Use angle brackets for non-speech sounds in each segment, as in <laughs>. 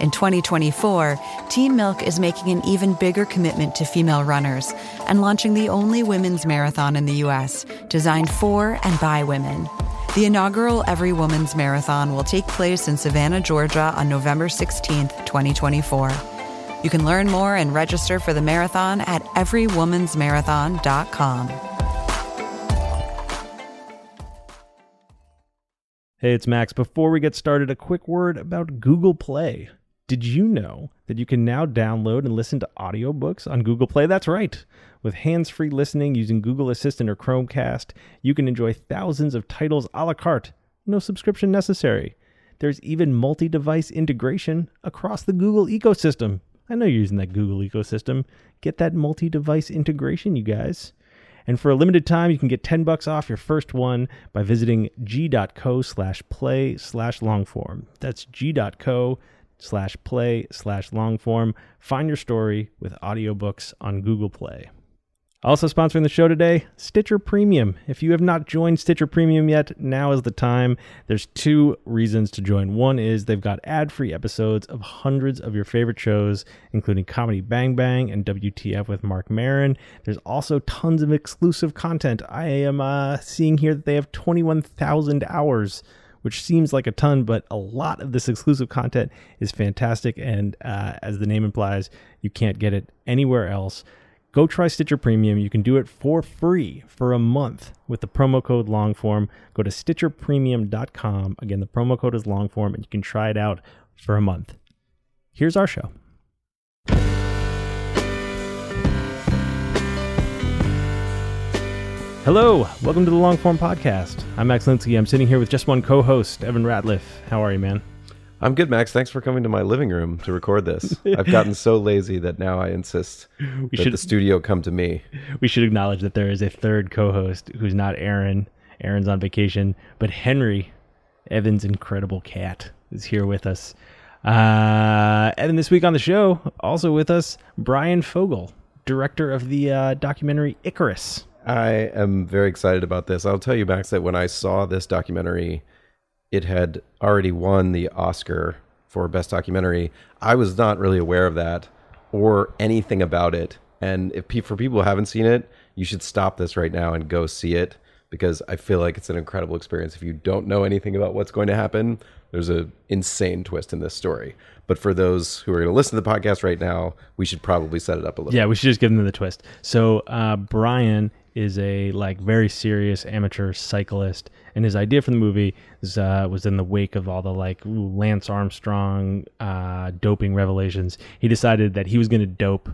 In 2024, Team Milk is making an even bigger commitment to female runners and launching the only women's marathon in the U.S. designed for and by women. The inaugural Every Woman's Marathon will take place in Savannah, Georgia on November 16th, 2024. You can learn more and register for the marathon at everywomansmarathon.com. Hey, it's Max. Before we get started, a quick word about Google Play. Did you know that you can now download and listen to audiobooks on Google Play? That's right. With hands free listening using Google Assistant or Chromecast, you can enjoy thousands of titles a la carte. No subscription necessary. There's even multi device integration across the Google ecosystem. I know you're using that Google ecosystem. Get that multi device integration, you guys. And for a limited time, you can get 10 bucks off your first one by visiting g.co slash play slash longform. That's g.co slash play slash longform. Find your story with audiobooks on Google Play. Also sponsoring the show today, Stitcher Premium. If you have not joined Stitcher Premium yet, now is the time. There's two reasons to join. One is they've got ad-free episodes of hundreds of your favorite shows, including Comedy Bang Bang and WTF with Marc Maron. There's also tons of exclusive content. I am uh, seeing here that they have 21,000 hours which seems like a ton, but a lot of this exclusive content is fantastic. And uh, as the name implies, you can't get it anywhere else. Go try Stitcher Premium. You can do it for free for a month with the promo code LONGFORM. Go to StitcherPremium.com. Again, the promo code is LONGFORM, and you can try it out for a month. Here's our show. Hello, welcome to the Longform Podcast. I'm Max Linsky. I'm sitting here with just one co-host, Evan Ratliff. How are you, man? I'm good, Max. Thanks for coming to my living room to record this. I've gotten so lazy that now I insist <laughs> we that should, the studio come to me. We should acknowledge that there is a third co-host who's not Aaron. Aaron's on vacation, but Henry, Evan's incredible cat, is here with us. Uh, and this week on the show, also with us, Brian Fogel, director of the uh, documentary Icarus. I am very excited about this. I'll tell you, Max, that when I saw this documentary, it had already won the Oscar for Best Documentary. I was not really aware of that or anything about it. And if for people who haven't seen it, you should stop this right now and go see it because I feel like it's an incredible experience. If you don't know anything about what's going to happen, there's an insane twist in this story. But for those who are going to listen to the podcast right now, we should probably set it up a little. Yeah, we should just give them the twist. So uh, Brian is a like very serious amateur cyclist, and his idea for the movie is, uh, was in the wake of all the like Lance Armstrong uh, doping revelations. He decided that he was going to dope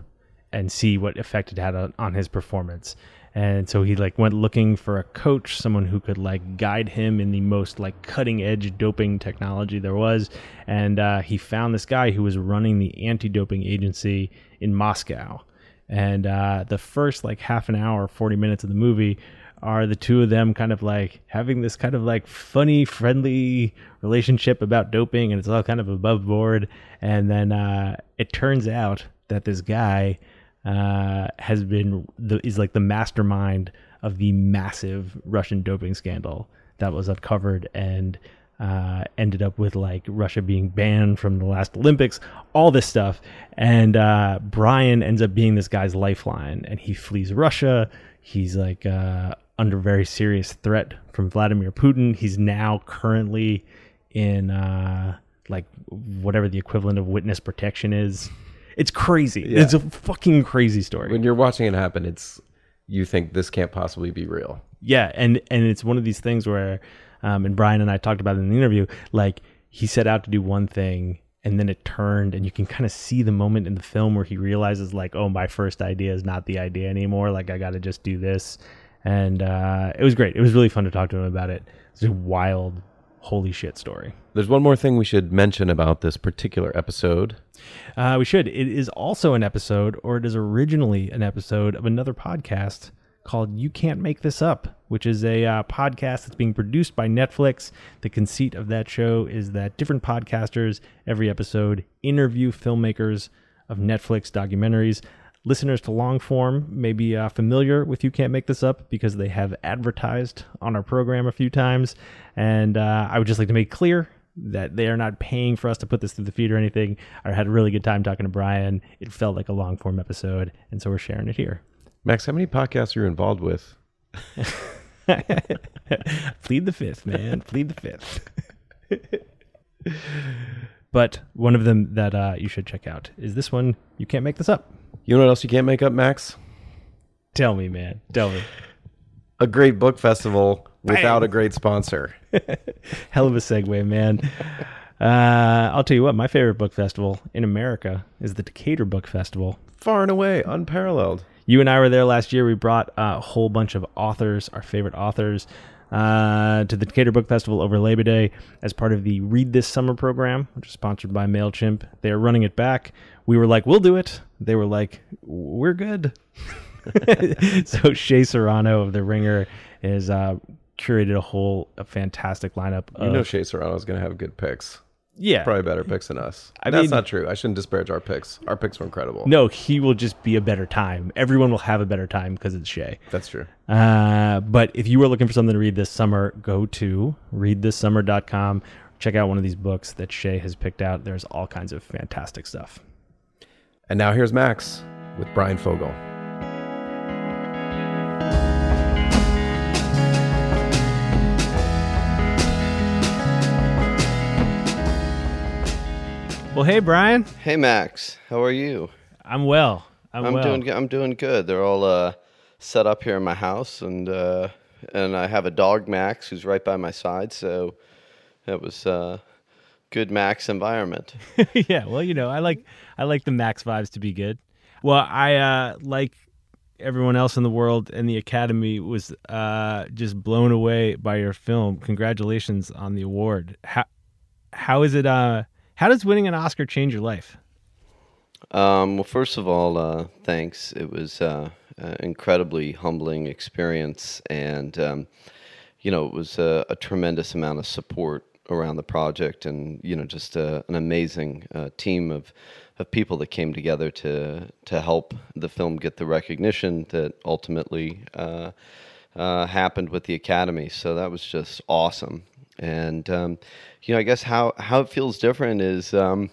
and see what effect it had on, on his performance. And so he like went looking for a coach, someone who could like guide him in the most like cutting edge doping technology there was. And uh, he found this guy who was running the anti-doping agency in Moscow and uh, the first like half an hour 40 minutes of the movie are the two of them kind of like having this kind of like funny friendly relationship about doping and it's all kind of above board and then uh, it turns out that this guy uh, has been the, is like the mastermind of the massive russian doping scandal that was uncovered and uh, ended up with like Russia being banned from the last Olympics, all this stuff. And uh, Brian ends up being this guy's lifeline, and he flees Russia. He's like uh, under very serious threat from Vladimir Putin. He's now currently in uh, like whatever the equivalent of witness protection is. It's crazy. Yeah. It's a fucking crazy story. When you're watching it happen, it's you think this can't possibly be real. Yeah, and and it's one of these things where um, and Brian and I talked about it in the interview, like he set out to do one thing and then it turned and you can kind of see the moment in the film where he realizes like oh my first idea is not the idea anymore like i gotta just do this and uh, it was great it was really fun to talk to him about it it's a wild holy shit story. There's one more thing we should mention about this particular episode. uh, we should. It is also an episode or it is originally an episode of another podcast called you can't make this up which is a uh, podcast that's being produced by netflix. The conceit of that show is that different podcasters every episode interview filmmakers of netflix documentaries listeners to long form may be uh, familiar with you can't make this up because they have advertised on our program a few times and uh, i would just like to make clear that they are not paying for us to put this through the feed or anything i had a really good time talking to brian it felt like a long form episode and so we're sharing it here Max, how many podcasts are you involved with? <laughs> plead the fifth, man. plead the fifth. <laughs> but one of them that uh, you should check out is this one. You can't make this up. You know what else you can't make up, Max? Tell me, man. Tell me. <laughs> A great book festival without a great sponsor. <laughs> Hell of a segue, man. Uh, I'll tell you what. My favorite book festival in America is the Decatur Book Festival. Far and away, unparalleled. You and I were there last year. We brought a whole bunch of authors, our favorite authors, uh, to the Decatur Book Festival over Labor Day as part of the Read This Summer program, which is sponsored by MailChimp. They are running it back. We were like, we'll do it. They were like, we're good. <laughs> so Shea Serrano of The Ringer has uh, curated a whole a fantastic lineup. You of, know Shea is going to have good picks. Yeah, Probably better picks than us. I That's mean- not true. I shouldn't disparage our picks. Our picks were incredible. No, he will just be a better time. Everyone will have a better time because it's Shea. That's true. Uh, but if you are looking for something to read this summer, go to readthissummer.com. Check out one of these books that Shea has picked out. There's all kinds of fantastic stuff. And now here's Max with Brian Fogel. Well, hey, Brian. Hey Max, how are you? I'm well. I'm, I'm well. doing. I'm doing good. They're all uh, set up here in my house, and uh, and I have a dog Max who's right by my side. So it was uh, good Max environment. <laughs> yeah, well, you know, I like I like the Max vibes to be good. Well, I uh, like everyone else in the world and the Academy was uh, just blown away by your film. Congratulations on the award. How how is it? Uh, how does winning an Oscar change your life? Um, well, first of all, uh, thanks. It was uh, an incredibly humbling experience, and um, you know, it was a, a tremendous amount of support around the project, and you know, just a, an amazing uh, team of of people that came together to to help the film get the recognition that ultimately uh, uh, happened with the Academy. So that was just awesome, and um, you know, I guess how how it feels different is. Um,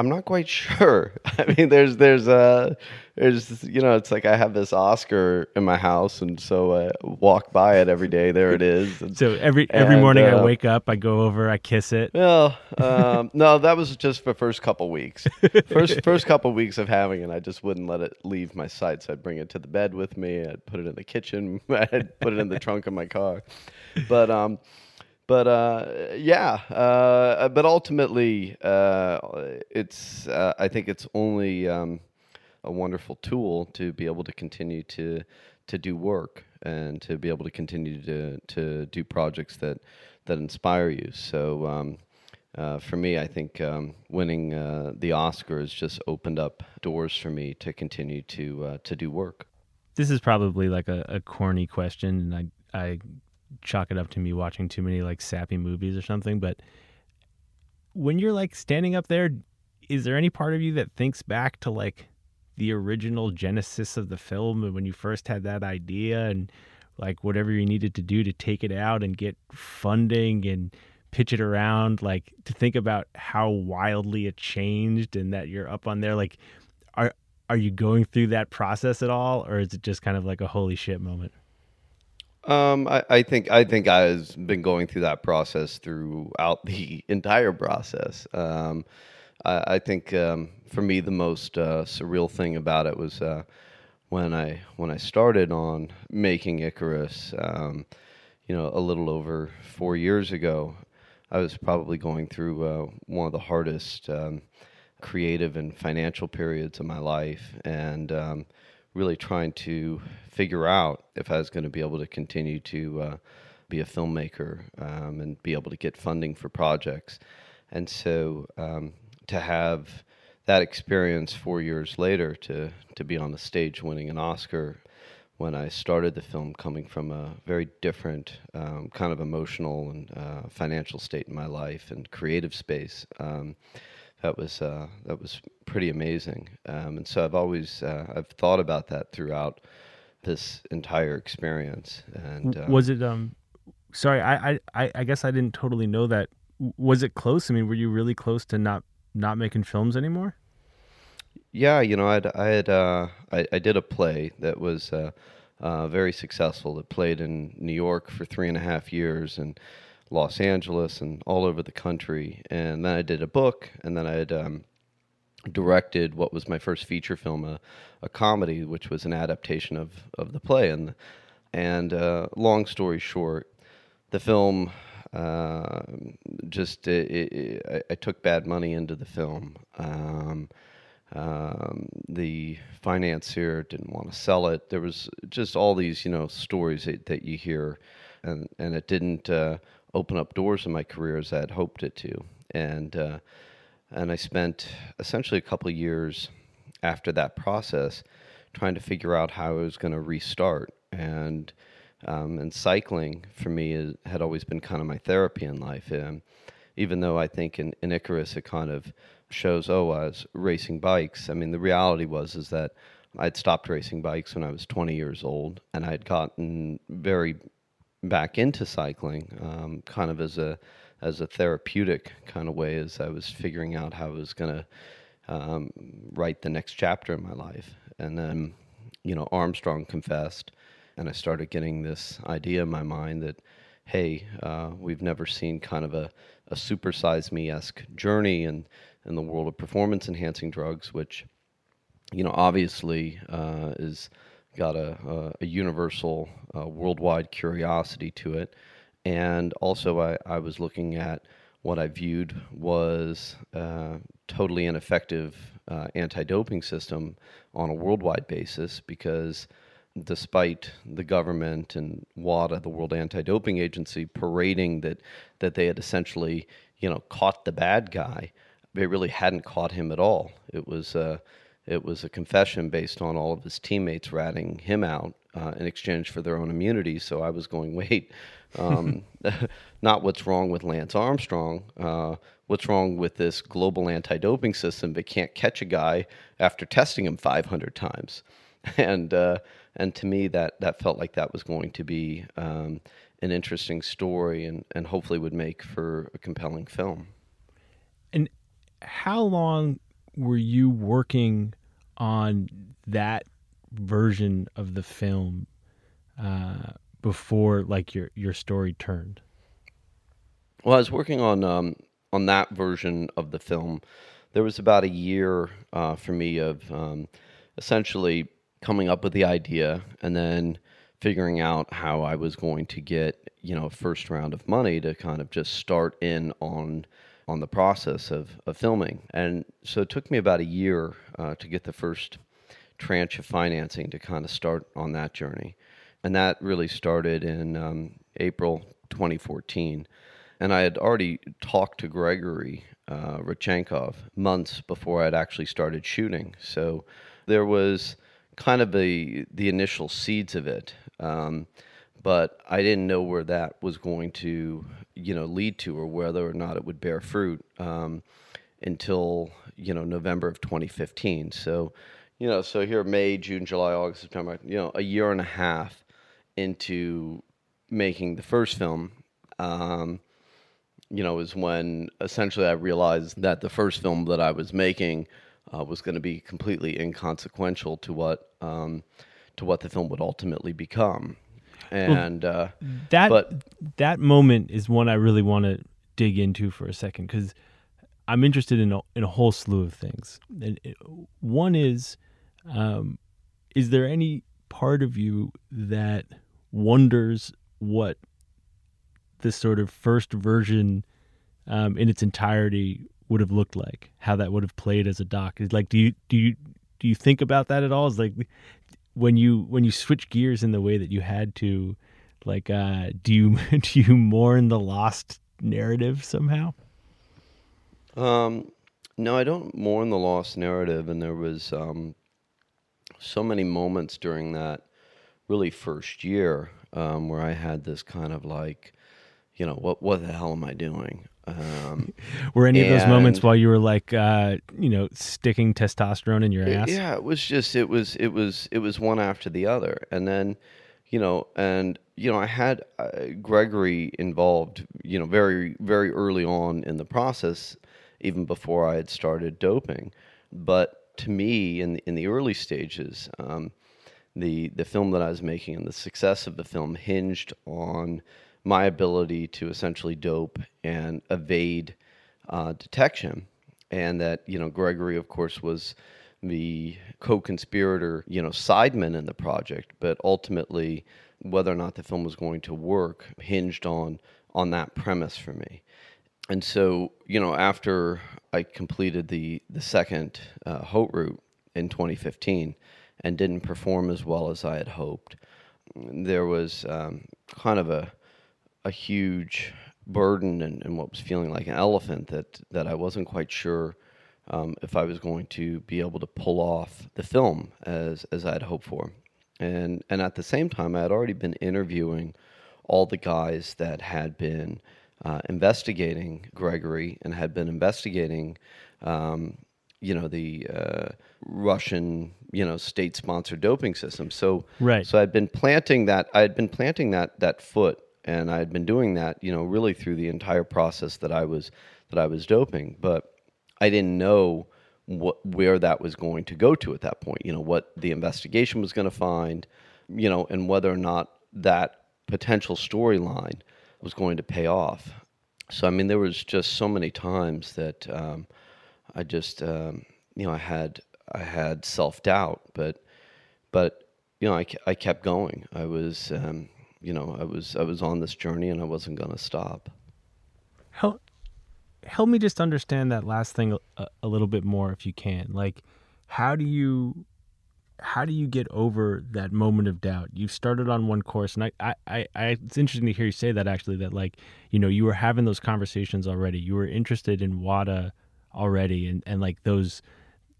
I'm not quite <laughs> sure. I mean, there's there's uh there's you know it's like I have this Oscar in my house, and so I walk by it every day. There it is. And, <laughs> So every every And, morning I uh, wake up, I go over, I kiss it. well, <laughs> um, no, that was just for first couple weeks. First first couple weeks of having it, I just wouldn't let it leave my sight. So I'd bring it to the bed with me. I'd put it in the kitchen. I'd put it in the trunk of my car. But um, but uh, yeah. Uh, but ultimately, uh, it's uh, I think it's only um, a wonderful tool to be able to continue to to do work and to be able to continue to to do projects that that inspire you. So um, uh, for me, I think um, winning uh, the Oscar has just opened up doors for me to continue to to do work. This is probably like a, a corny question, and I I chalk it up to me watching too many like sappy movies or something. But when you're like standing up there, is there any part of you that thinks back to like the original genesis of the film and when you first had that idea and like whatever you needed to do to take it out and get funding and pitch it around like to think about how wildly it changed and that you're up on there like are are you going through that process at all or is it just kind of like a holy shit moment Um, I, I think I think I've been going through that process throughout <laughs> the entire process. Um, I, I think um, for me the most uh, surreal thing about it was uh, when I when I started on making Icarus. Um, you know, a little over four years ago. I was probably going through uh, one of the hardest um, creative and financial periods of my life, and um, really trying to figure out if I was going to be able to continue to uh, be a filmmaker um, and be able to get funding for projects. And so um, to have that experience four years later to to be on the stage winning an Oscar when I started the film, coming from a very different um, kind of emotional and uh, financial state in my life and creative space. Um, that was uh, that was pretty amazing, um, and so I've always uh, I've thought about that throughout this entire experience. And uh, was it? Um, sorry, I, I I guess I didn't totally know that. Was it close? I mean, were you really close to not not making films anymore? Yeah, you know, I'd, I had uh, I, I did a play that was uh, uh, very successful. It played in New York for three and a half years and Los Angeles and all over the country. And then I did a book, and then I had um, directed what was my first feature film, a, a comedy, which was an adaptation of, of the play. And and uh, long story short, the film uh, just it, it, I, I, took bad money into the film. Um, um, the financier didn't want to sell it. There was just all these, you know, stories that, that you hear, and and it didn't uh, open up doors in my career as I had hoped it to. And uh, and I spent essentially a couple years after that process trying to figure out how I was going to restart. And um, and cycling for me is, had always been kind of my therapy in life. And even though I think in, in Icarus it kind of shows, oh, I was racing bikes. I mean, the reality was is that I'd stopped racing bikes when I was 20 years old, and I'd gotten very back into cycling, um, kind of as a as a therapeutic kind of way, as I was figuring out how I was going to um, write the next chapter in my life. And then, you know, Armstrong confessed, and I started getting this idea in my mind that, hey, uh, we've never seen kind of a, a supersize me esque journey, and in the world of performance enhancing drugs, which, you know, obviously uh, is got a, a, a universal uh, worldwide curiosity to it. And also, I, I was looking at what I viewed was uh, totally ineffective uh, anti-doping system on a worldwide basis because despite the government and WADA, the World Anti-Doping Agency, parading that that they had essentially you know caught the bad guy, they really hadn't caught him at all. It was uh, it was a confession based on all of his teammates ratting him out uh, in exchange for their own immunity. So I was going, <laughs> wait, um, <laughs> not what's wrong with Lance Armstrong. Uh, what's wrong with this global anti-doping system that can't catch a guy after testing him 500 times? <laughs> And uh, and to me, that that felt like that was going to be um, an interesting story, and and hopefully would make for a compelling film. And how long were you working on that version of the film uh, before like your your story turned? Well, I was working on um, on that version of the film. There was about a year uh, for me of um, essentially coming up with the idea and then figuring out how I was going to get you know a first round of money to kind of just start in on on the process of, of filming. And so it took me about a year uh, to get the first tranche of financing to kind of start on that journey. And that really started in um, April 2014. And I had already talked to Gregory uh, Rodchenkov months before I'd actually started shooting. So there was kind of the, the initial seeds of it. Um, but I didn't know where that was going to, you know, lead to, or whether or not it would bear fruit um, until you know November of 2015. So, you know, so here May, June, July, August, September, you know, a year and a half into making the first film. Um, you know, is when essentially I realized that the first film that I was making uh, was going to be completely inconsequential to what um, to what the film would ultimately become and well, uh, that but, that moment is one I really want to dig into for a second because I'm interested in a, in a whole slew of things. And it, one is, um, is there any part of you that wonders what this sort of first version um, in its entirety would have looked like, how that would have played as a doc. Is like, do you do you do you think about that at all? Is like when you when you switch gears in the way that you had to, like, uh, do you <laughs> do you mourn the lost narrative somehow? Um, no, I don't mourn the lost narrative, and there was um, so many moments during that really first year um, where I had this kind of like, you know, what what the hell am I doing? Um, <laughs> Were any of those moments and- while you were like, uh, you know, sticking testosterone in your ass? Yeah, it was just it was it was it was one after the other, and then you know, and you know, I had uh, Gregory involved, you know, very very early on in the process, even before I had started doping. But to me, in the, in the early stages, um, the the film that I was making and the success of the film hinged on my ability to essentially dope and evade uh, detection, and that you know Gregory, of course, was the co-conspirator, you know, sideman in the project, but ultimately whether or not the film was going to work hinged on on that premise for me. And so, you know, after I completed the the second uh, Haute route in 2015 and didn't perform as well as I had hoped, there was um, kind of a a huge burden and, and what was feeling like an elephant that that I wasn't quite sure um, if I was going to be able to pull off the film as as I had hoped for. And and at the same time, I had already been interviewing all the guys that had been uh, investigating Gregory and had been investigating, um, you know, the uh, Russian, you know, state-sponsored doping system. So, Right. So I'd been planting that. I had been planting that that foot, and I had been doing that, you know, really through the entire process that I was that I was doping. But I didn't know what where that was going to go to at that point. You know, what the investigation was going to find, you know, and whether or not that potential storyline was going to pay off. So I mean, there was just so many times that um, I just um, you know I had I had self doubt, but but you know I, I kept going. I was um, you know I was I was on this journey and I wasn't going to stop. help help me just understand that last thing a, a little bit more if you can like how do you how do you get over that moment of doubt? You started on one course and I, I i it's interesting to hear you say that actually that like you know you were having those conversations already. You were interested in wada already and and like those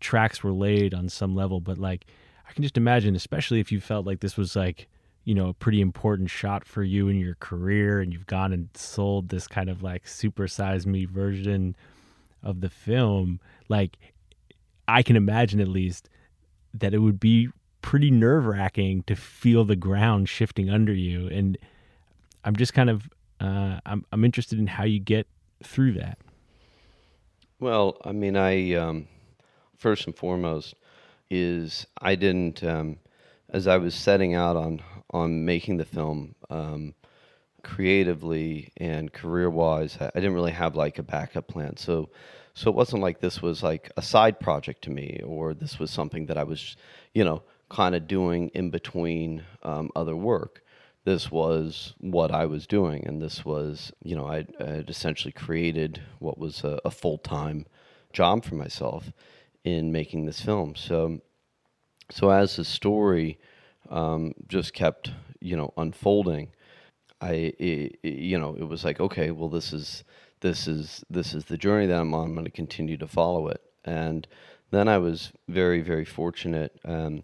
tracks were laid on some level but like i can just imagine especially if you felt like this was like you know a pretty important shot for you in your career and you've gone and sold this kind of like supersize me version of the film like i can imagine at least that it would be pretty nerve-wracking to feel the ground shifting under you and i'm just kind of uh, I'm, I'm interested in how you get through that Well, I mean, I um, first and foremost is I didn't um, as I was setting out on on making the film um, creatively and career wise. I didn't really have like a backup plan, so so it wasn't like this was like a side project to me, or this was something that I was, you know, kind of doing in between um, other work this was what I was doing, and this was, you know, I had essentially created what was a, a full time job for myself in making this film. So, so as the story um, just kept, you know, unfolding, I, it, you know, it was like, okay, well, this is this is this is the journey that I'm on. I'm going to continue to follow it, and then I was very very fortunate um,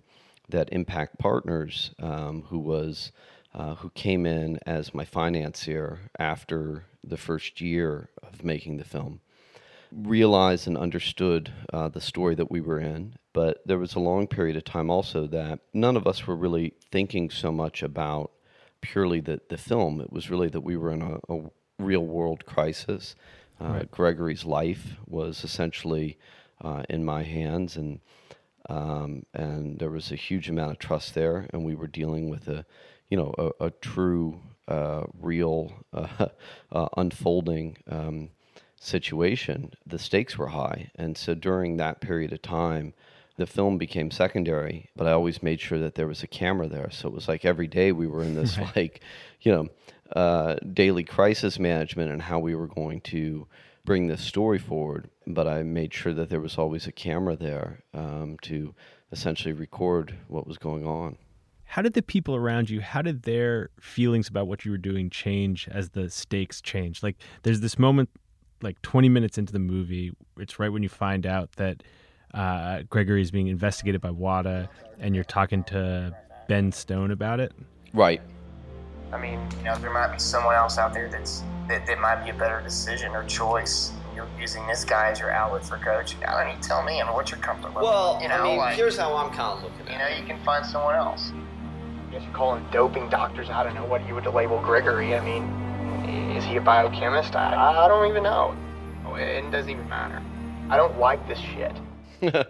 that Impact Partners, um, who was uh, who came in as my financier after the first year of making the film, realized and understood uh, the story that we were in. But there was a long period of time also that none of us were really thinking so much about purely the, the film. It was really that we were in a, a real world crisis. Uh, Gregory's life was essentially uh, in my hands, and um, and there was a huge amount of trust there, and we were dealing with a, you know, a, a true, uh, real, uh, <laughs> uh, unfolding um, situation. The stakes were high, and so during that period of time, the film became secondary. But I always made sure that there was a camera there, so it was like every day we were in <laughs> this like, you know, uh, daily crisis management and how we were going to bring this story forward. But I made sure that there was always a camera there um, to essentially record what was going on. How did the people around you, how did their feelings about what you were doing change as the stakes changed? Like, there's this moment, like 20 minutes into the movie, it's right when you find out that uh, Gregory is being investigated by WADA, and you're talking to Ben Stone about it. Right. I mean, you know, there might be someone else out there that's that, that might be a better decision or choice. You're using this guy as your outlet for coaching. I don't need to tell me, I mean, what's your comfort level? Well, you know, I mean, like, here's how I'm kind of looking you at know, it. you know, you can find someone else. I guess you're calling doping doctors. I don't know what you would label Gregory. I mean, is he a biochemist? I, I don't even know. Oh, It doesn't even matter. I don't like this shit. <laughs>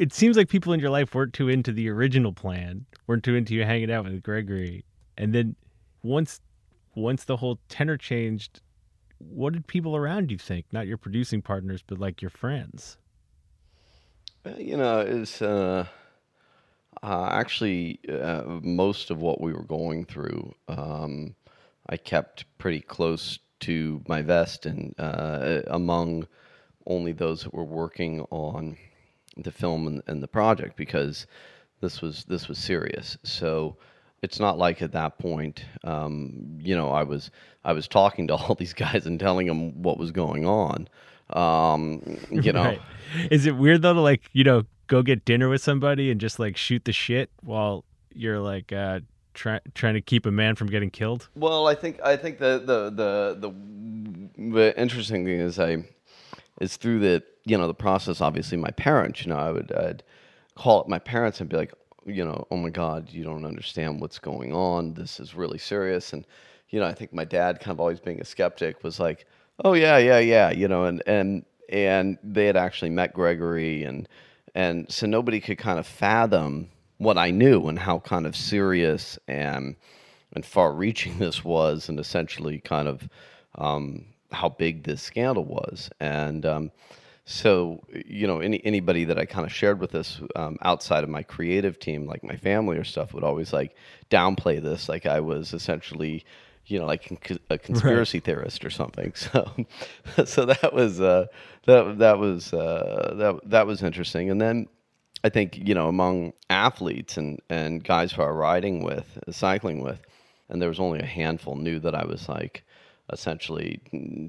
It seems like people in your life weren't too into the original plan, weren't too into you hanging out with Gregory. And then once once the whole tenor changed, what did people around you think? Not your producing partners, but like your friends. You know, it's uh, uh, actually uh, most of what we were going through. Um, I kept pretty close to my vest, and uh, among only those that were working on the film and, and the project, because this was this was serious. So it's not like at that point, um, you know, I was I was talking to <laughs> all these guys and telling them what was going on. Um, you know. Right. Is it weird though to like, you know, go get dinner with somebody and just like shoot the shit while you're like uh try, trying to keep a man from getting killed? Well, I think I think the the the the, the interesting thing is I is through the you know the process. Obviously, my parents. You know, I would I'd call up my parents and be like, you know, oh my God, you don't understand what's going on. This is really serious. And you know, I think my dad, kind of always being a skeptic, was like, oh yeah, yeah, yeah. You know, and and and they had actually met Gregory and and so nobody could kind of fathom what I knew and how kind of serious and and far-reaching <laughs> this was, and essentially kind of um, how big this scandal was. And um, so, you know, any anybody that I kind of shared with this um, outside of my creative team, like my family or stuff, would always like downplay this, like I was essentially. You know, like a conspiracy theorist or something. <laughs> So, <laughs> so that was uh, that that was uh, that that was interesting. And then I think you know among athletes and and guys who are riding with, cycling with, and there was only a handful knew that I was like essentially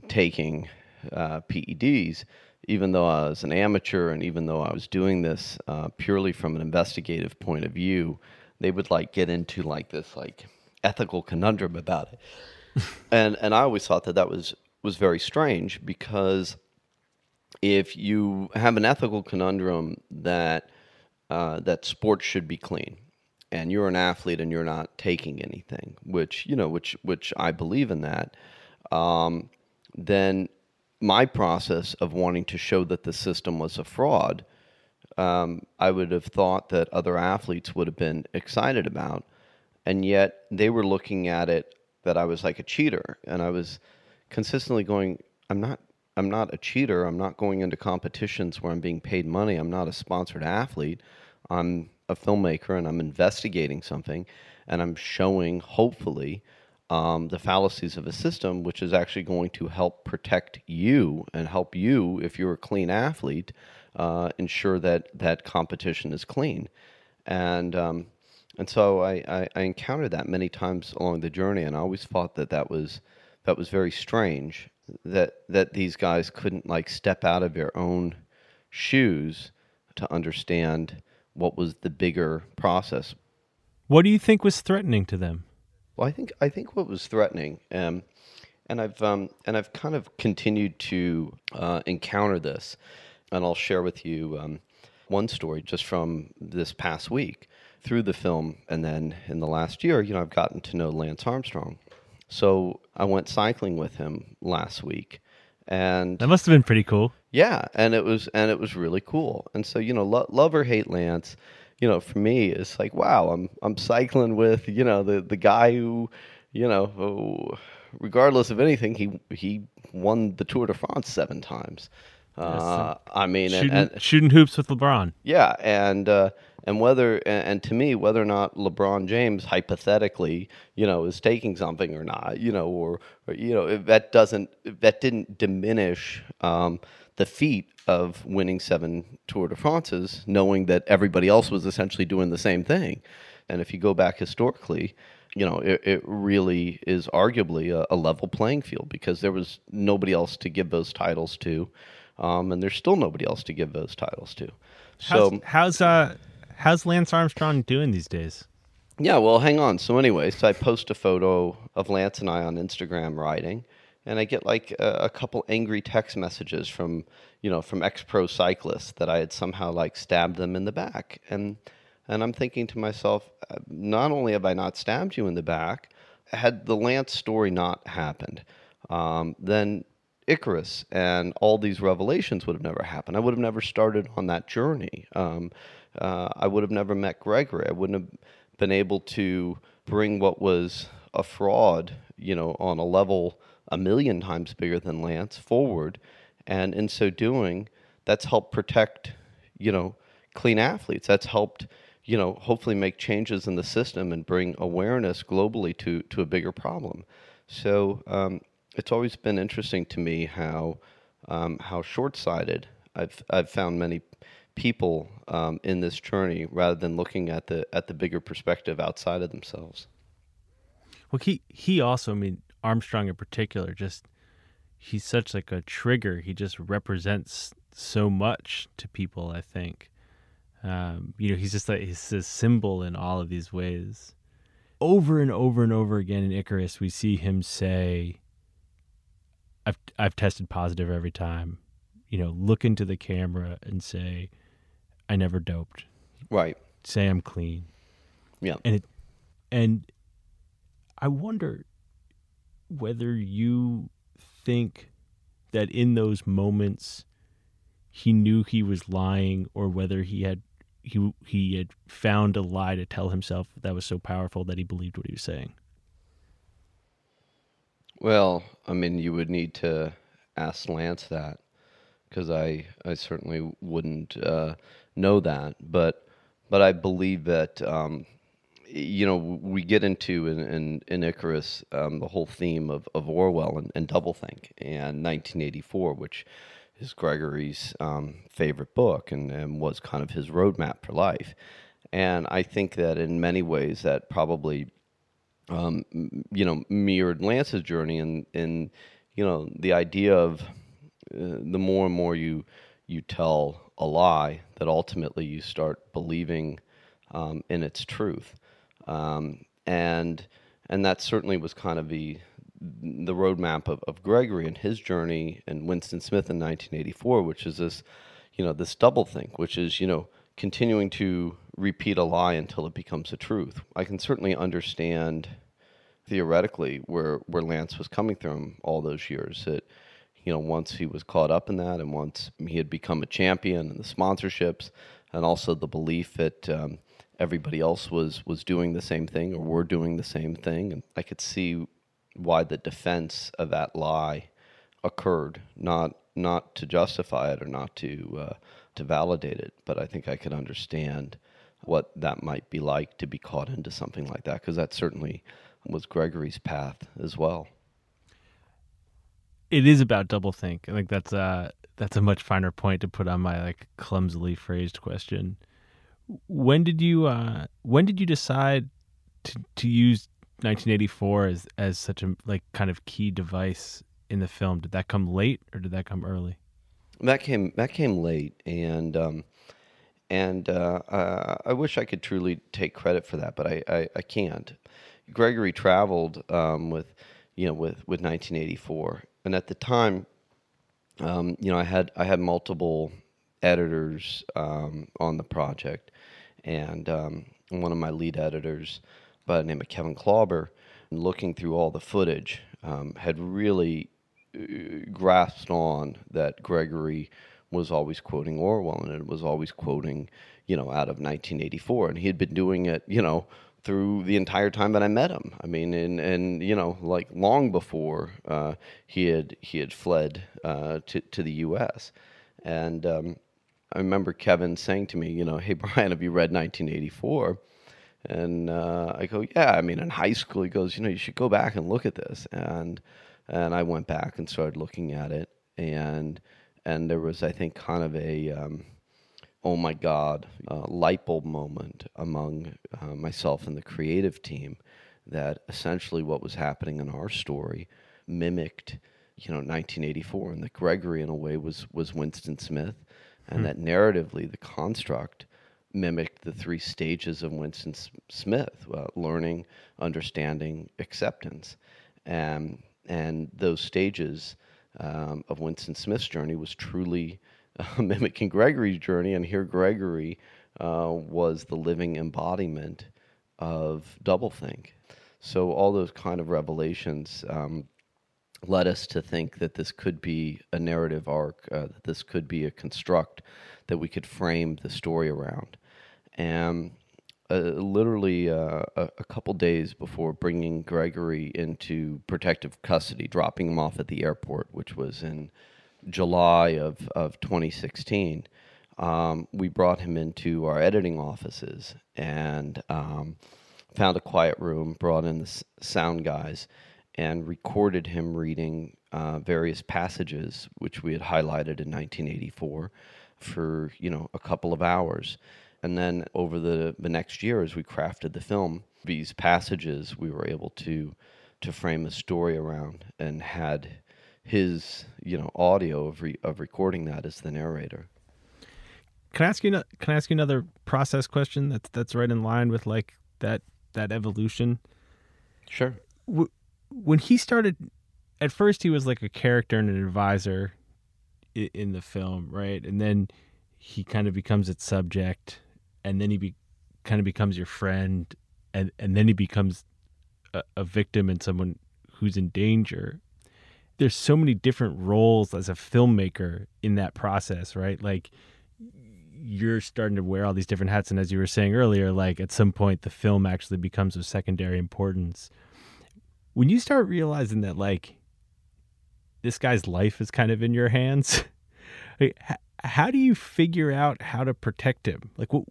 taking uh, PEDs, even though I was an amateur and even though I was doing this uh, purely from an investigative point of view, they would like get into like this like ethical conundrum about it, <laughs> and and I always thought that that was was very strange because if you have an ethical conundrum that uh, that sports should be clean, and you're an athlete and you're not taking anything, which you know, which which I believe in that, um, then my process of wanting to show that the system was a fraud, um, I would have thought that other athletes would have been excited about, and yet they were looking at it that I was like a cheater, and I was consistently going, I'm not. I'm not a cheater. I'm not going into competitions where I'm being paid money. I'm not a sponsored athlete. I'm a filmmaker and I'm investigating something and I'm showing, hopefully, um, the fallacies of a system, which is actually going to help protect you and help you, if you're a clean athlete, uh, ensure that that competition is clean. And um, and so I, I, I encountered that many times along the journey, and I always thought that that was that was very strange that that these guys couldn't like step out of their own shoes to understand what was the bigger process. What do you think was threatening to them? Well, I think I think what was threatening, um, and I've um, and I've kind of continued to uh, encounter this, and I'll share with you um, one story just from this past week through the film, and then in the last year, you know, I've gotten to know Lance Armstrong. So I went cycling with him last week, and That must have been pretty cool. yeah, and it was and it was really cool. And so you know, lo- love or hate Lance, you know, for me, it's like wow, I'm I'm cycling with you know the the guy who, you know, who, regardless of anything, he he won the Tour de France seven times. Uh, I mean, and- shooting, and, shooting hoops with LeBron. yeah, and uh, and whether and, and to me, whether or not LeBron James hypothetically, you know, is taking something or not, you know, or, or you know, that doesn't that didn't diminish um, the feat of winning seven Tour de France's, knowing that everybody else was essentially doing the same thing, and if you go back historically. You know, it, it really is arguably a, a level playing field because there was nobody else to give those titles to, um, and there's still nobody else to give those titles to. How's, So how's uh how's Lance Armstrong doing these days? Yeah, well, hang on. So, anyway, so I post a photo of Lance and I on Instagram riding, and I get like a, a couple angry text messages from, you know, from ex pro cyclists that I had somehow like stabbed them in the back, and and I'm thinking to myself, uh, not only have I not stabbed you in the back, had the Lance story not happened, um, then Icarus and all these revelations would have never happened. I would have never started on that journey. Um, uh, I would have never met Gregory. I wouldn't have been able to bring what was a fraud, you know, on a level a million times bigger than Lance forward. And in so doing, that's helped protect, you know, clean athletes. That's helped, you know, hopefully make changes in the system and bring awareness globally to, to a bigger problem. So um, it's always been interesting to me how um, how short-sighted I've I've found many people um, in this journey rather than looking at the at the bigger perspective outside of themselves. Well, he he also, I mean, Armstrong in particular, just he's such like a trigger. He just represents so much to people. I think, um, you know, he's just like he's a symbol in all of these ways. Over and over and over again in Icarus, we see him say, "I've I've tested positive every time." You know, look into the camera and say, "I never doped." Right. Say I'm clean. Yeah. and it and i wonder whether you think that in those moments he knew he was lying or whether he had he he had found a lie to tell himself that was so powerful that he believed what he was saying Well, I mean, you would need to ask Lance that because I, I certainly wouldn't uh, know that. But, but I believe that, um, you know, we get into in, in, in Icarus um, the whole theme of, of Orwell and, and doublethink and 1984, which is Gregory's um, favorite book and, and was kind of his roadmap for life. And I think that in many ways that probably um, you know, mirrored Lance's journey, and and you know, the idea of uh, the more and more you you tell a lie, that ultimately you start believing um, in its truth, um, and and that certainly was kind of the the roadmap of, of Gregory and his journey, and Winston Smith in 1984, which is this, you know, this double think, which is you know continuing to repeat a lie until it becomes a truth. I can certainly understand theoretically where where Lance was coming from all those years. That you know once he was caught up in that, and once he had become a champion, and the sponsorships, and also the belief that um, everybody else was was doing the same thing or were doing the same thing, and I could see why the defense of that lie occurred, not not to justify it or not to uh, to validate it, but I think I could understand what that might be like to be caught into something like that because that certainly was Gregory's path as well. it is about double think. I think that's a that's a much finer point to put on my like clumsily phrased question when did you uh when did you decide to to use 1984 as as such a like kind of key device in the film? Did that come late or did that come early? That came that came late, and um, and uh, uh, I wish I could truly take credit for that, but I, I, I can't. Gregory traveled um, with you know with with 1984, and at the time, um, you know, I had I had multiple editors um, on the project, and um, one of my lead editors, by the name of Kevin Klauber, looking through all the footage, um, had really uh, grasped on that Gregory was always quoting Orwell, and it was always quoting, you know, out of 1984, and he had been doing it, you know, through the entire time that I met him. I mean, and and you know, like long before uh, he had he had fled uh, to to the U.S. And um, I remember Kevin saying to me, you know, hey <laughs> Brian, have you read 1984? And uh, I go, yeah. I mean, in high school, he goes, you know, you should go back and look at this. And and I went back and started looking at it, and and there was, I think, kind of a um, oh my god, uh, light bulb moment among uh, myself and the creative team that essentially what was happening in our story mimicked, you know, 1984, and that Gregory in a way was was Winston Smith, and hmm. that narratively the construct mimicked the three stages of Winston Smith: uh, learning, understanding, acceptance, and and those stages um, of Winston Smith's journey was truly uh, <laughs> mimicking Gregory's journey, and here Gregory uh, was the living embodiment of doublethink. So all those kind of revelations um, led us to think that this could be a narrative arc, uh, that this could be a construct that we could frame the story around. And uh, literally uh, a, a, couple days before bringing Gregory into protective custody, dropping him off at the airport, which was in July of, of 2016, um, we brought him into our editing offices and um, found a quiet room, brought in the sound guys, and recorded him reading uh, various passages which we had highlighted in 1984 for you know a couple of hours and then over the, the next year, as we crafted the film, these passages we were able to to frame a story around and had his you know audio of re, of recording that as the narrator. Can I ask you? Can I ask you another process question? That's that's right in line with like that that evolution. Sure. When he started, at first he was like a character and an advisor in the film, right? And then he kind of becomes its subject, and then he be, kind of becomes your friend, and and then he becomes a, a victim and someone who's in danger. There's so many different roles as a filmmaker in that process, right? Like you're starting to wear all these different hats and as you were saying earlier like at some point the film actually becomes of secondary importance when you start realizing that like this guy's life is kind of in your hands <laughs> how do you figure out how to protect him? Like, what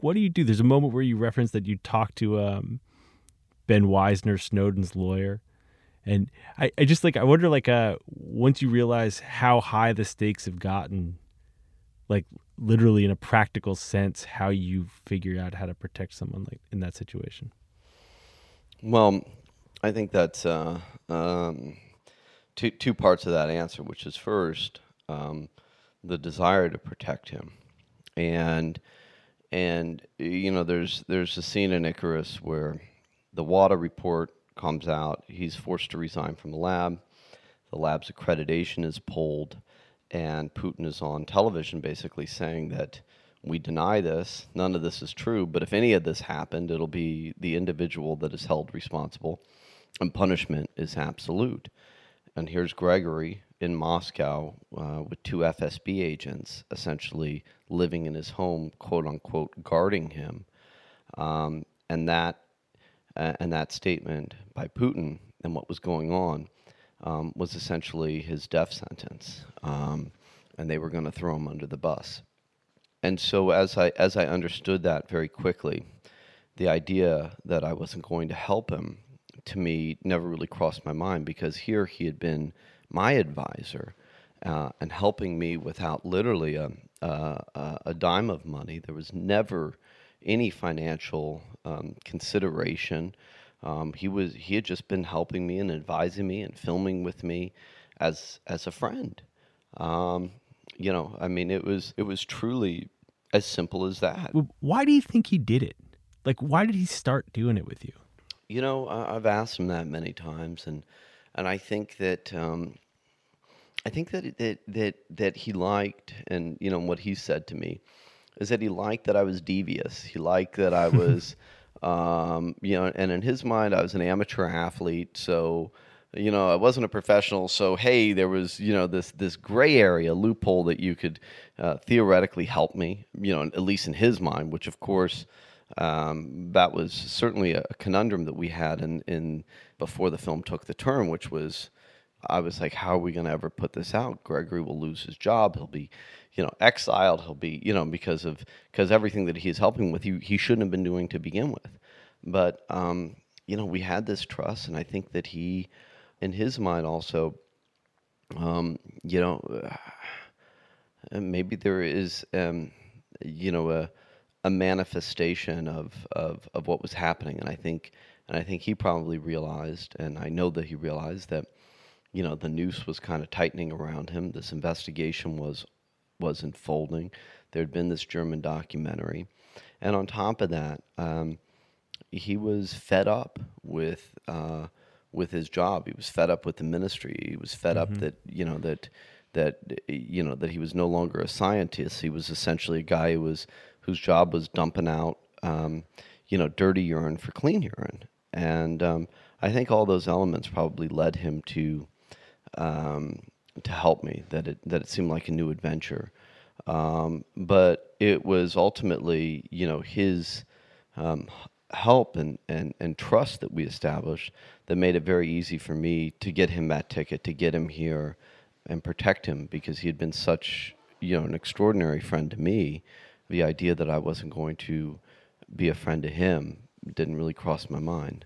what do you do? There's a moment where you reference that you talk to um, Ben Wizner, Snowden's lawyer, and I, I just like I wonder like uh once you realize how high the stakes have gotten, like literally in a practical sense, how you figure out how to protect someone like in that situation. Well, I think that's uh, um, two two parts of that answer, which is first. Um, the desire to protect him, and and you know there's there's a scene in Icarus where the WADA report comes out. He's forced to resign from the lab. The lab's accreditation is pulled, and Putin is on television basically saying that we deny this. None of this is true. But if any of this happened, it'll be the individual that is held responsible, and punishment is absolute. And here's Gregory in Moscow uh, with two FSB agents essentially living in his home, quote unquote, guarding him. Um, and that uh, and that statement by Putin and what was going on um, was essentially his death sentence, um, and they were going to throw him under the bus. And so, as I as I understood that very quickly, the idea that I wasn't going to help him to me never really crossed my mind because here he had been my advisor uh, and helping me without literally a, a, a, dime of money. There was never any financial um, consideration. Um, he was he had just been helping me and advising me and filming with me as as a friend. Um, you know, I mean, it was it was truly as simple as that. Why do you think he did it? Like, why did he start doing it with you? You know, I've asked him that many times, and and I think that um, I think that that that that he liked, and you know what he said to me is that he liked that I was devious. He liked that I <laughs> was, um, you know, and in his mind, I was an amateur athlete, so you know i wasn't a professional so hey there was you know this this gray area loophole that you could uh, theoretically help me you know at least in his mind which of course um, that was certainly a conundrum that we had in, in before the film took the turn which was I was like, how are we going to ever put this out? Gregory will lose his job. He'll be, you know, exiled. He'll be, you know, because of because everything that he's helping with, he he shouldn't have been doing to begin with. But um, you know, we had this trust, and I think that he, in his mind, also, um, you know, uh, maybe there is, um, you know, a a manifestation of, of of what was happening, and I think and I think he probably realized, and I know that he realized that, you know, the noose was kind of tightening around him. This investigation was was unfolding. There had been this German documentary, and on top of that, um, he was fed up with uh, with his job. He was fed up with the ministry. He was fed mm-hmm. up that you know that that you know that he was no longer a scientist. He was essentially a guy who was whose job was dumping out um, you know dirty urine for clean urine, and um, I think all those elements probably led him to um, to help me. That it that it seemed like a new adventure, um, but it was ultimately you know his um, help and, and and trust that we established that made it very easy for me to get him that ticket, to get him here, and protect him because he had been such you know an extraordinary friend to me. The idea that I wasn't going to be a friend to him didn't really cross my mind.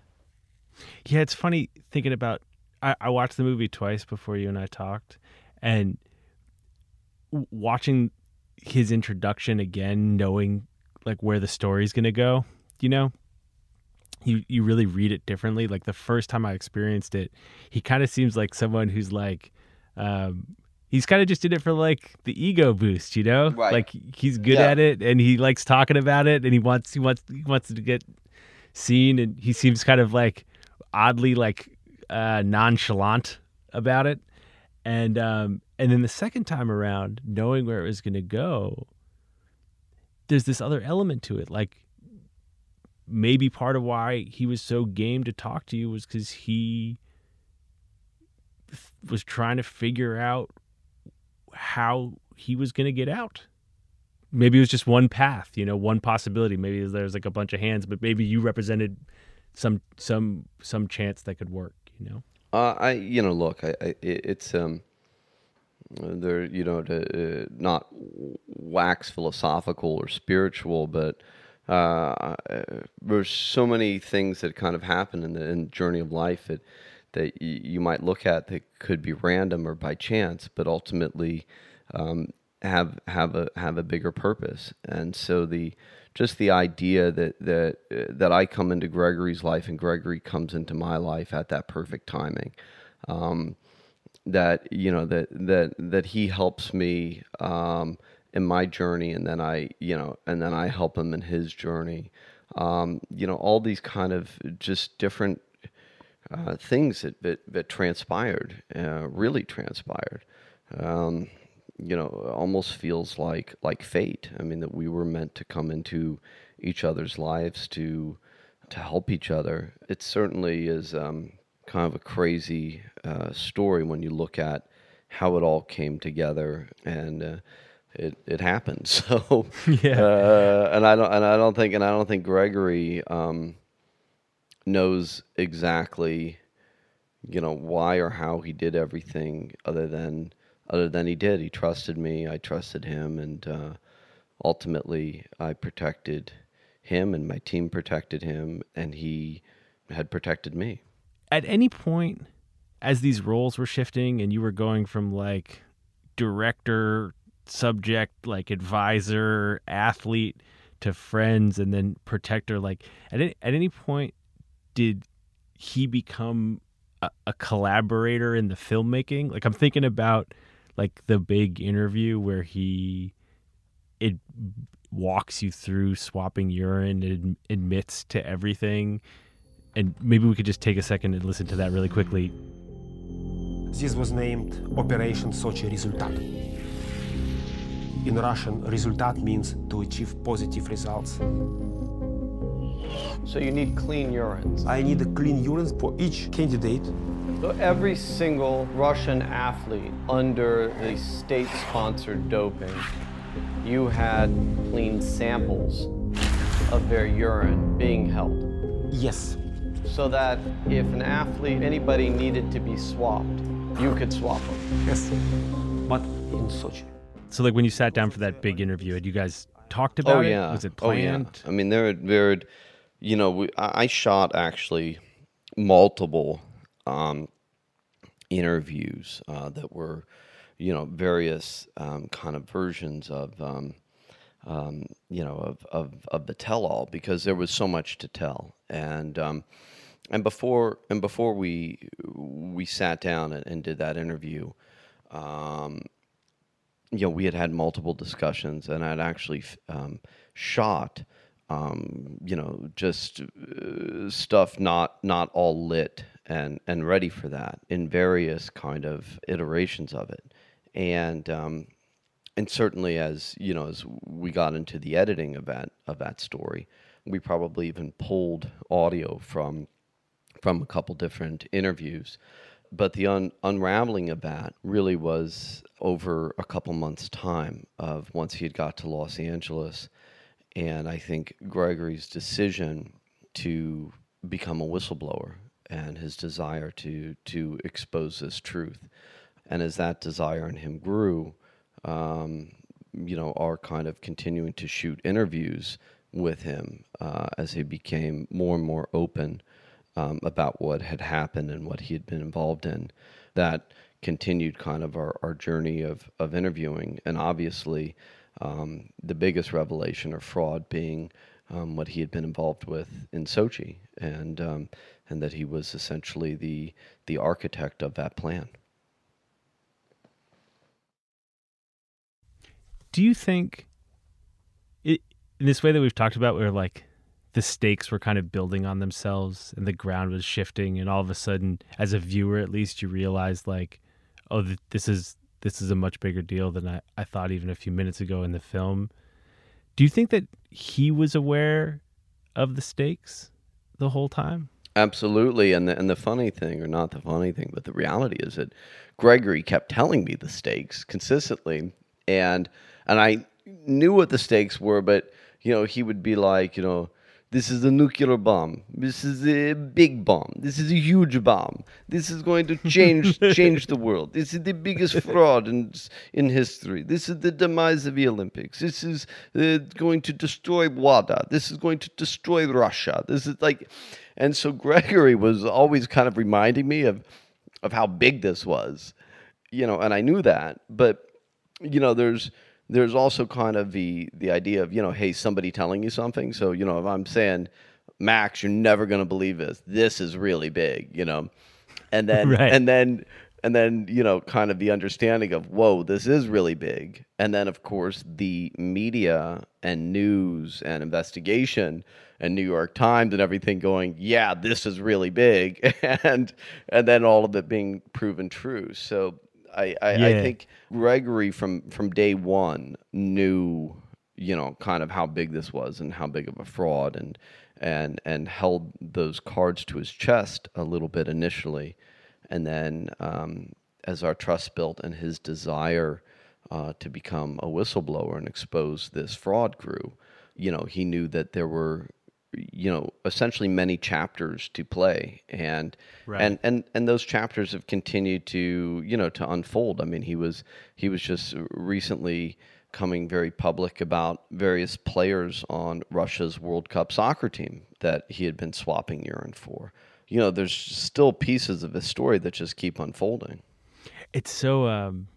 Yeah, it's funny thinking about. I, I watched the movie twice before you and I talked, and watching his introduction again, knowing like where the story's gonna go. You know, you you really read it differently. Like the first time I experienced it, he kind of seems like someone who's like. Um, he's kind of just in it for like the ego boost, you know? Right. Like he's good yeah. at it and he likes talking about it and he wants he wants he wants to get seen and he seems kind of like oddly like uh, nonchalant about it. And um, and then the second time around, knowing where it was going to go, there's this other element to it. Like maybe part of why he was so game to talk to you was because he was trying to figure out how he was going to get out maybe it was just one path, you know, one possibility. Maybe there's like a bunch of hands, but maybe you represented some some some chance that could work, you know. Uh, I you know look, I, I it's um there you know to uh, not wax philosophical or spiritual, but uh, there's so many things that kind of happen in the, in journey of life that that you might look at that could be random or by chance, but ultimately um, have have a have a bigger purpose. And so the just the idea that that that I come into Gregory's life and Gregory comes into my life at that perfect timing. Um, that you know that that that he helps me um, in my journey, and then I you know and then I help him in his journey. Um, you know all these kind of just different uh, things that, that, that transpired, uh, really transpired. Um, you know almost feels like like fate i mean that we were meant to come into each other's lives to to help each other it certainly is um, kind of a crazy uh, story when you look at how it all came together and uh, it it happened. <laughs> So <laughs> yeah. uh, and i don't and i don't think and i don't think gregory um, knows exactly you know why or how he did everything other than other than he did. He trusted me, I trusted him, and uh, ultimately I protected him, and my team protected him, and he had protected me. At any point, as these roles were shifting, and you were going from like director, subject, like advisor, athlete, to friends, and then protector, like at any, at any point, did he become a, a collaborator in the filmmaking? Like I'm thinking about like the big interview where he it walks you through swapping urine and admits to everything and maybe we could just take a second and listen to that really quickly this was named operation sochi resultat in russian resultat means to achieve positive results so you need clean urines i need a clean urine for each candidate so every single Russian athlete under the state-sponsored doping, you had clean samples of their urine being held. Yes. So that if an athlete, anybody needed to be swapped, you could swap them. Yes, but in Sochi. So like when you sat down for that big interview, had you guys talked about oh it? yeah Was it oh yeah planned? i mean there there you know we, i I shot actually multiple um, interviews uh, that were you know various um, kind of versions of um, um, you know of, of, of the tell-all because there was so much to tell and um, and before and before we we sat down and, and did that interview um, you know, we had had multiple discussions, and I'd actually um, shot, um, you know, just uh, stuff not not all lit and and ready for that in various kind of iterations of it, and um, and certainly as you know, as we got into the editing of that of that story, we probably even pulled audio from from a couple different interviews. But the un- unraveling of that really was over a couple months' time of once he had got to Los Angeles, and I think Gregory's decision to become a whistleblower and his desire to to expose this truth, and as that desire in him grew, um, you know, our kind of continuing to shoot interviews with him uh, as he became more and more open um, about what had happened and what he had been involved in. That continued kind of our, our journey of, of interviewing. And obviously, um, the biggest revelation or fraud being um, what he had been involved with in Sochi, and um, and that he was essentially the the architect of that plan. Do you think it, in this way that we've talked about, where like the stakes were kind of building on themselves and the ground was shifting, and all of a sudden, as a viewer at least, you realize like, oh, th- this is this is a much bigger deal than I, I thought even a few minutes ago in the film. Do you think that he was aware of the stakes the whole time? Absolutely, and the and the funny thing, or not the funny thing, but the reality is that Gregory kept telling me the stakes consistently, and and I knew what the stakes were, but you know he would be like, you know, this is a nuclear bomb. This is a big bomb. This is a huge bomb. This is going to change <laughs> change the world. This is the biggest fraud in in history. This is the demise of the Olympics. This is uh, going to destroy WADA. This is going to destroy Russia. This is like, and so Gregory was always kind of reminding me of of how big this was, you know, and I knew that, but you know, there's there's also kind of the the idea of you know hey somebody telling you something. So you know if i'm saying max you're never going to believe this. This is really big you know? And then <laughs> Right. and then and then you know kind of the understanding of whoa this is really big. And then of course the media and news and investigation and new york times and everything going yeah this is really big. <laughs> And and then all of it being proven true. So i i, I think gregory from from day one knew you know kind of how big this was and how big of a fraud and and and held those cards to his chest a little bit initially. And then um, as our trust built and his desire uh, to become a whistleblower and expose this fraud grew you know he knew that there were you know essentially many chapters to play and Right. and and and those chapters have continued to you know to unfold i mean he was he was just recently coming very public about various players on russia's world cup soccer team that he had been swapping urine for you know there's still pieces of his story that just keep unfolding It's so um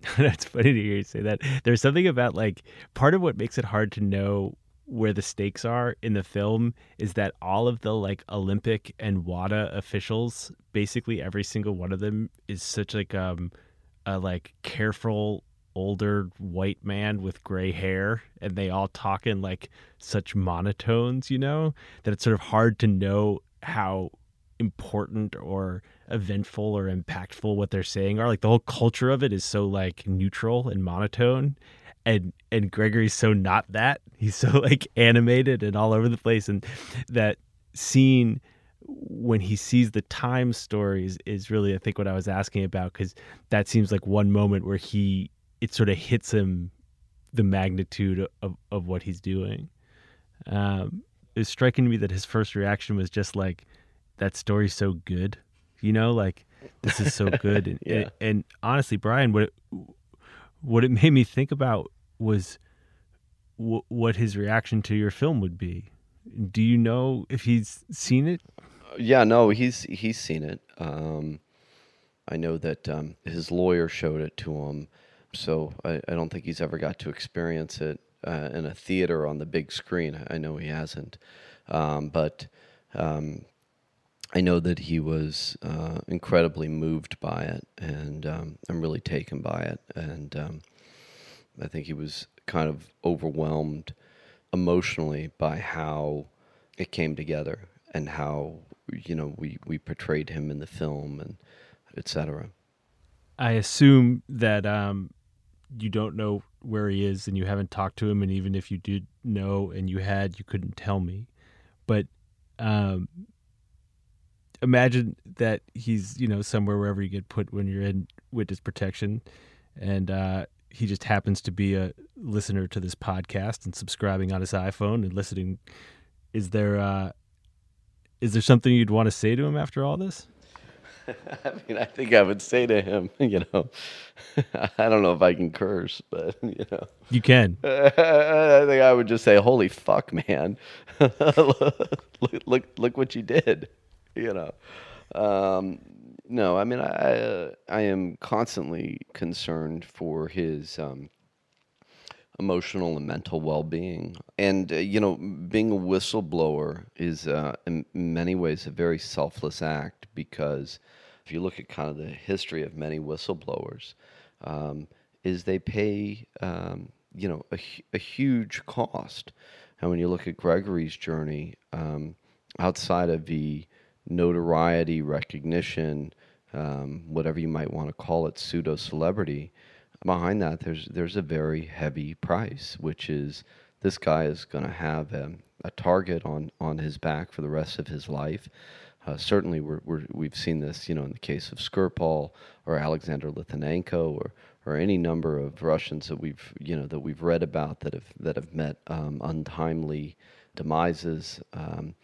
<laughs> that's funny to hear you say that. There's something about like part of what makes it hard to know where the stakes are in the film is that all of the like Olympic and WADA officials, basically every single one of them is such like um a like careful older white man with gray hair and they all talk in like such monotones, you know, that it's sort of hard to know how important or eventful or impactful what they're saying are. Like the whole culture of it is so like neutral and monotone and and gregory's so not that he's so like animated and all over the place and that scene when he sees the time stories is really i think what i was asking about because that seems like one moment where he it sort of hits him the magnitude of, of what he's doing um it's striking to me that his first reaction was just like that story's so good you know like this is so good. <laughs> And, Yeah. and, and honestly, Brian, what it, what it made me think about was w- what his reaction to your film would be. Do you know if he's seen it? Yeah, no, he's he's seen it. Um, I know that um, his lawyer showed it to him, so I, I don't think he's ever got to experience it uh, in a theater on the big screen. I know he hasn't, um, but um, I know that he was uh, incredibly moved by it, and um, I'm really taken by it, and um, I think he was kind of overwhelmed emotionally by how it came together and how you know we we portrayed him in the film and etc. I assume that um, you don't know where he is and you haven't talked to him, and even if you did know and you had, you couldn't tell me. But um, imagine that he's you know somewhere wherever you get put when you're in witness protection, and uh, he just happens to be a listener to this podcast and subscribing on his iPhone and listening. Is there uh, is there something you'd want to say to him after all this? <laughs> I mean, I think I would say to him, <laughs> you know, <laughs> I don't know if I can curse, but you know, You can. I think I would just say, "Holy fuck, man! look, look, look what you did!" You know. Um, no, I mean, I uh, I am constantly concerned for his um, emotional and mental well-being, and uh, you know, being a whistleblower is uh, in many ways a very selfless act because if you look at kind of the history of many whistleblowers, um, is they pay um, you know a, a huge cost. And when you look at Gregory's journey, um, outside of the notoriety, recognition, um, whatever you might want to call it, pseudo celebrity, behind that there's there's a very heavy price, which is this guy is going to have a, a target on on his back for the rest of his life. Uh, certainly, we're, we've seen this, you know, in the case of Skripal or Alexander Litvinenko or, or any number of Russians that we've, you know, that we've read about that have that have met um, untimely demises. Um,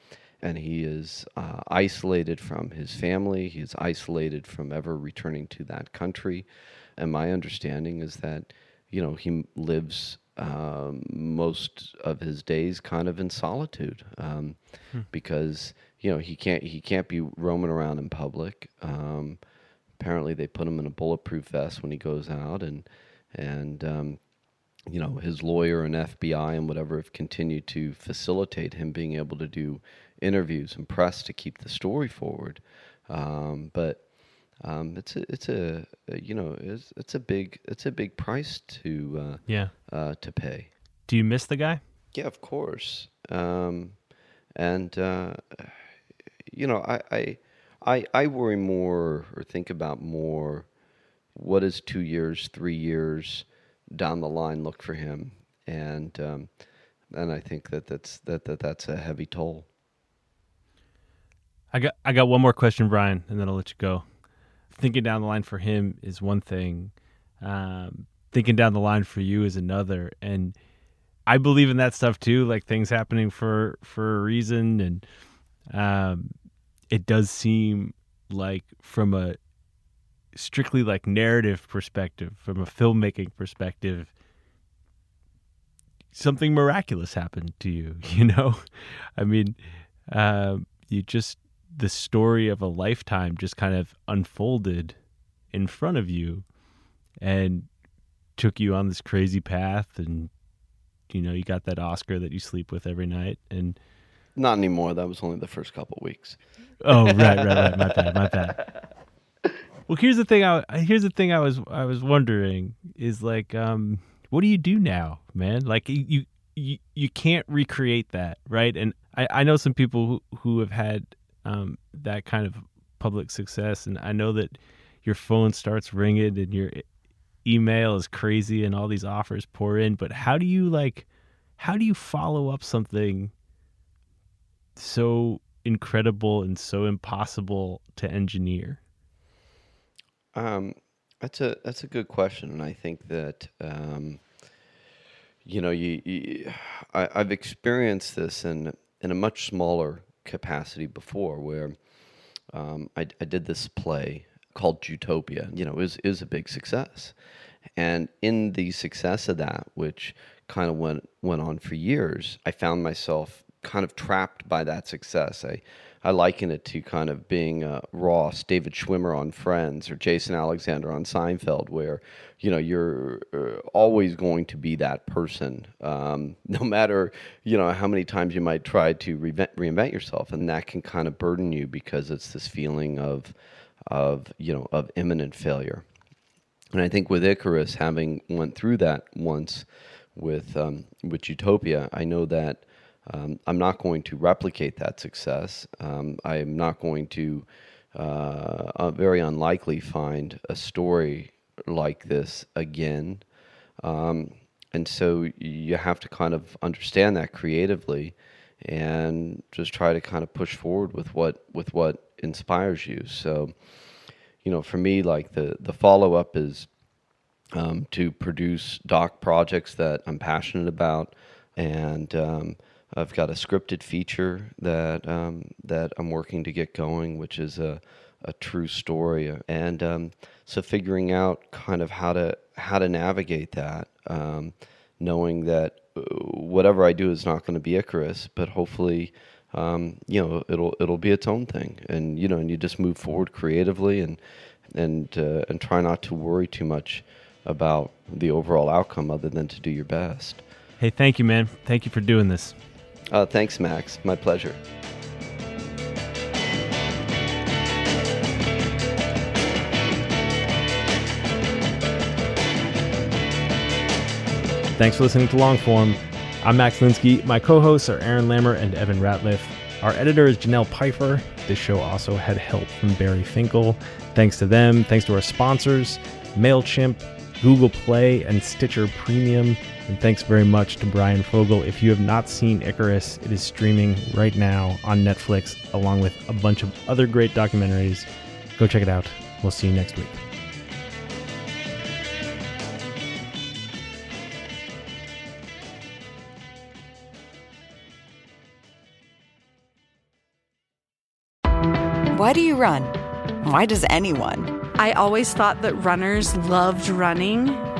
and he is uh, isolated from his family. He is isolated from ever returning to that country. And my understanding is that, you know, he lives um, most of his days kind of in solitude um, because you know he can't he can't be roaming around in public. Um, apparently, they put him in a bulletproof vest when he goes out, and and um, you know his lawyer and FBI and whatever have continued to facilitate him being able to do interviews and press to keep the story forward. Um, but um, it's a it's a, you know it's it's a big it's a big price to uh, Yeah. uh, to pay. Do you miss the guy? Yeah, of course. Um, and uh, you know, I, I I I worry more or think about more what is two years, three years down the line look for him, and um, and I think that that's that, that that's a heavy toll. I got I got one more question, Brian, and then I'll let you go. Thinking down the line for him is one thing. Um, thinking down the line for you is another, and I believe in that stuff too. Like things happening for for a reason, and um, it does seem like from a strictly like narrative perspective, from a filmmaking perspective, something miraculous happened to you. <laughs> You know, I mean, um, you just the story of a lifetime just kind of unfolded in front of you and took you on this crazy path and you know you got that oscar that you sleep with every night and Not anymore. That was only the first couple weeks. oh right right right my bad my bad well here's the thing i here's the thing i was i was wondering is like um what do you do now man like you you you, you can't recreate that right and i i know some people who, who have had um that kind of public success. And i know that your phone starts ringing and your email is crazy and all these offers pour in but how do you like how do you follow up something so incredible and so impossible to engineer? Um, that's a that's a good question, and I think that um, you know you, you I, I've experienced this in in a much smaller capacity before, where um, I, I did this play called Jewtopia. You know, is is a big success, and in the success of that, which kind of went went on for years, I found myself kind of trapped by that success. I I liken it to kind of being uh, Ross, David Schwimmer on Friends, or Jason Alexander on Seinfeld, where you know you're uh, always going to be that person, um, <laughs> no matter you know how many times you might try to reinvent, reinvent yourself, and that can kind of burden you because it's this feeling of of you know of imminent failure. And I think with Icarus, having went through that once with um, with Jewtopia, I know that um, I'm not going to replicate that success. Um, I'm not going to, uh, uh, very unlikely, find a story like this again. Um, and so you have to kind of understand that creatively and just try to kind of push forward with what with what inspires you. So, you know, for me, like the the follow up is um, to produce doc projects that I'm passionate about, and um, I've got a scripted feature that um, that I'm working to get going, which is a a true story, and um, so figuring out kind of how to how to navigate that, um, knowing that uh, whatever I do is not going to be Icarus, but hopefully. Um, you know, it'll it'll be its own thing, and you know, and you just move forward creatively, and and uh, and try not to worry too much about the overall outcome, other than to do your best. Hey, thank you, man. Thank you for doing this. Uh, thanks, Max. My pleasure. Thanks for listening to Longform. I'm Max Linsky. My co hosts are Aaron Lammer and Evan Ratliff. Our editor is Janelle Pfeiffer. This show also had help from Barry Finkel. Thanks to them. Thanks to our sponsors, MailChimp, Google Play, and Stitcher Premium. And thanks very much to Brian Fogel. If you have not seen Icarus, it is streaming right now on Netflix, along with a bunch of other great documentaries. Go check it out. We'll see you next week. Why do you run? Why does anyone? I always thought that runners loved running,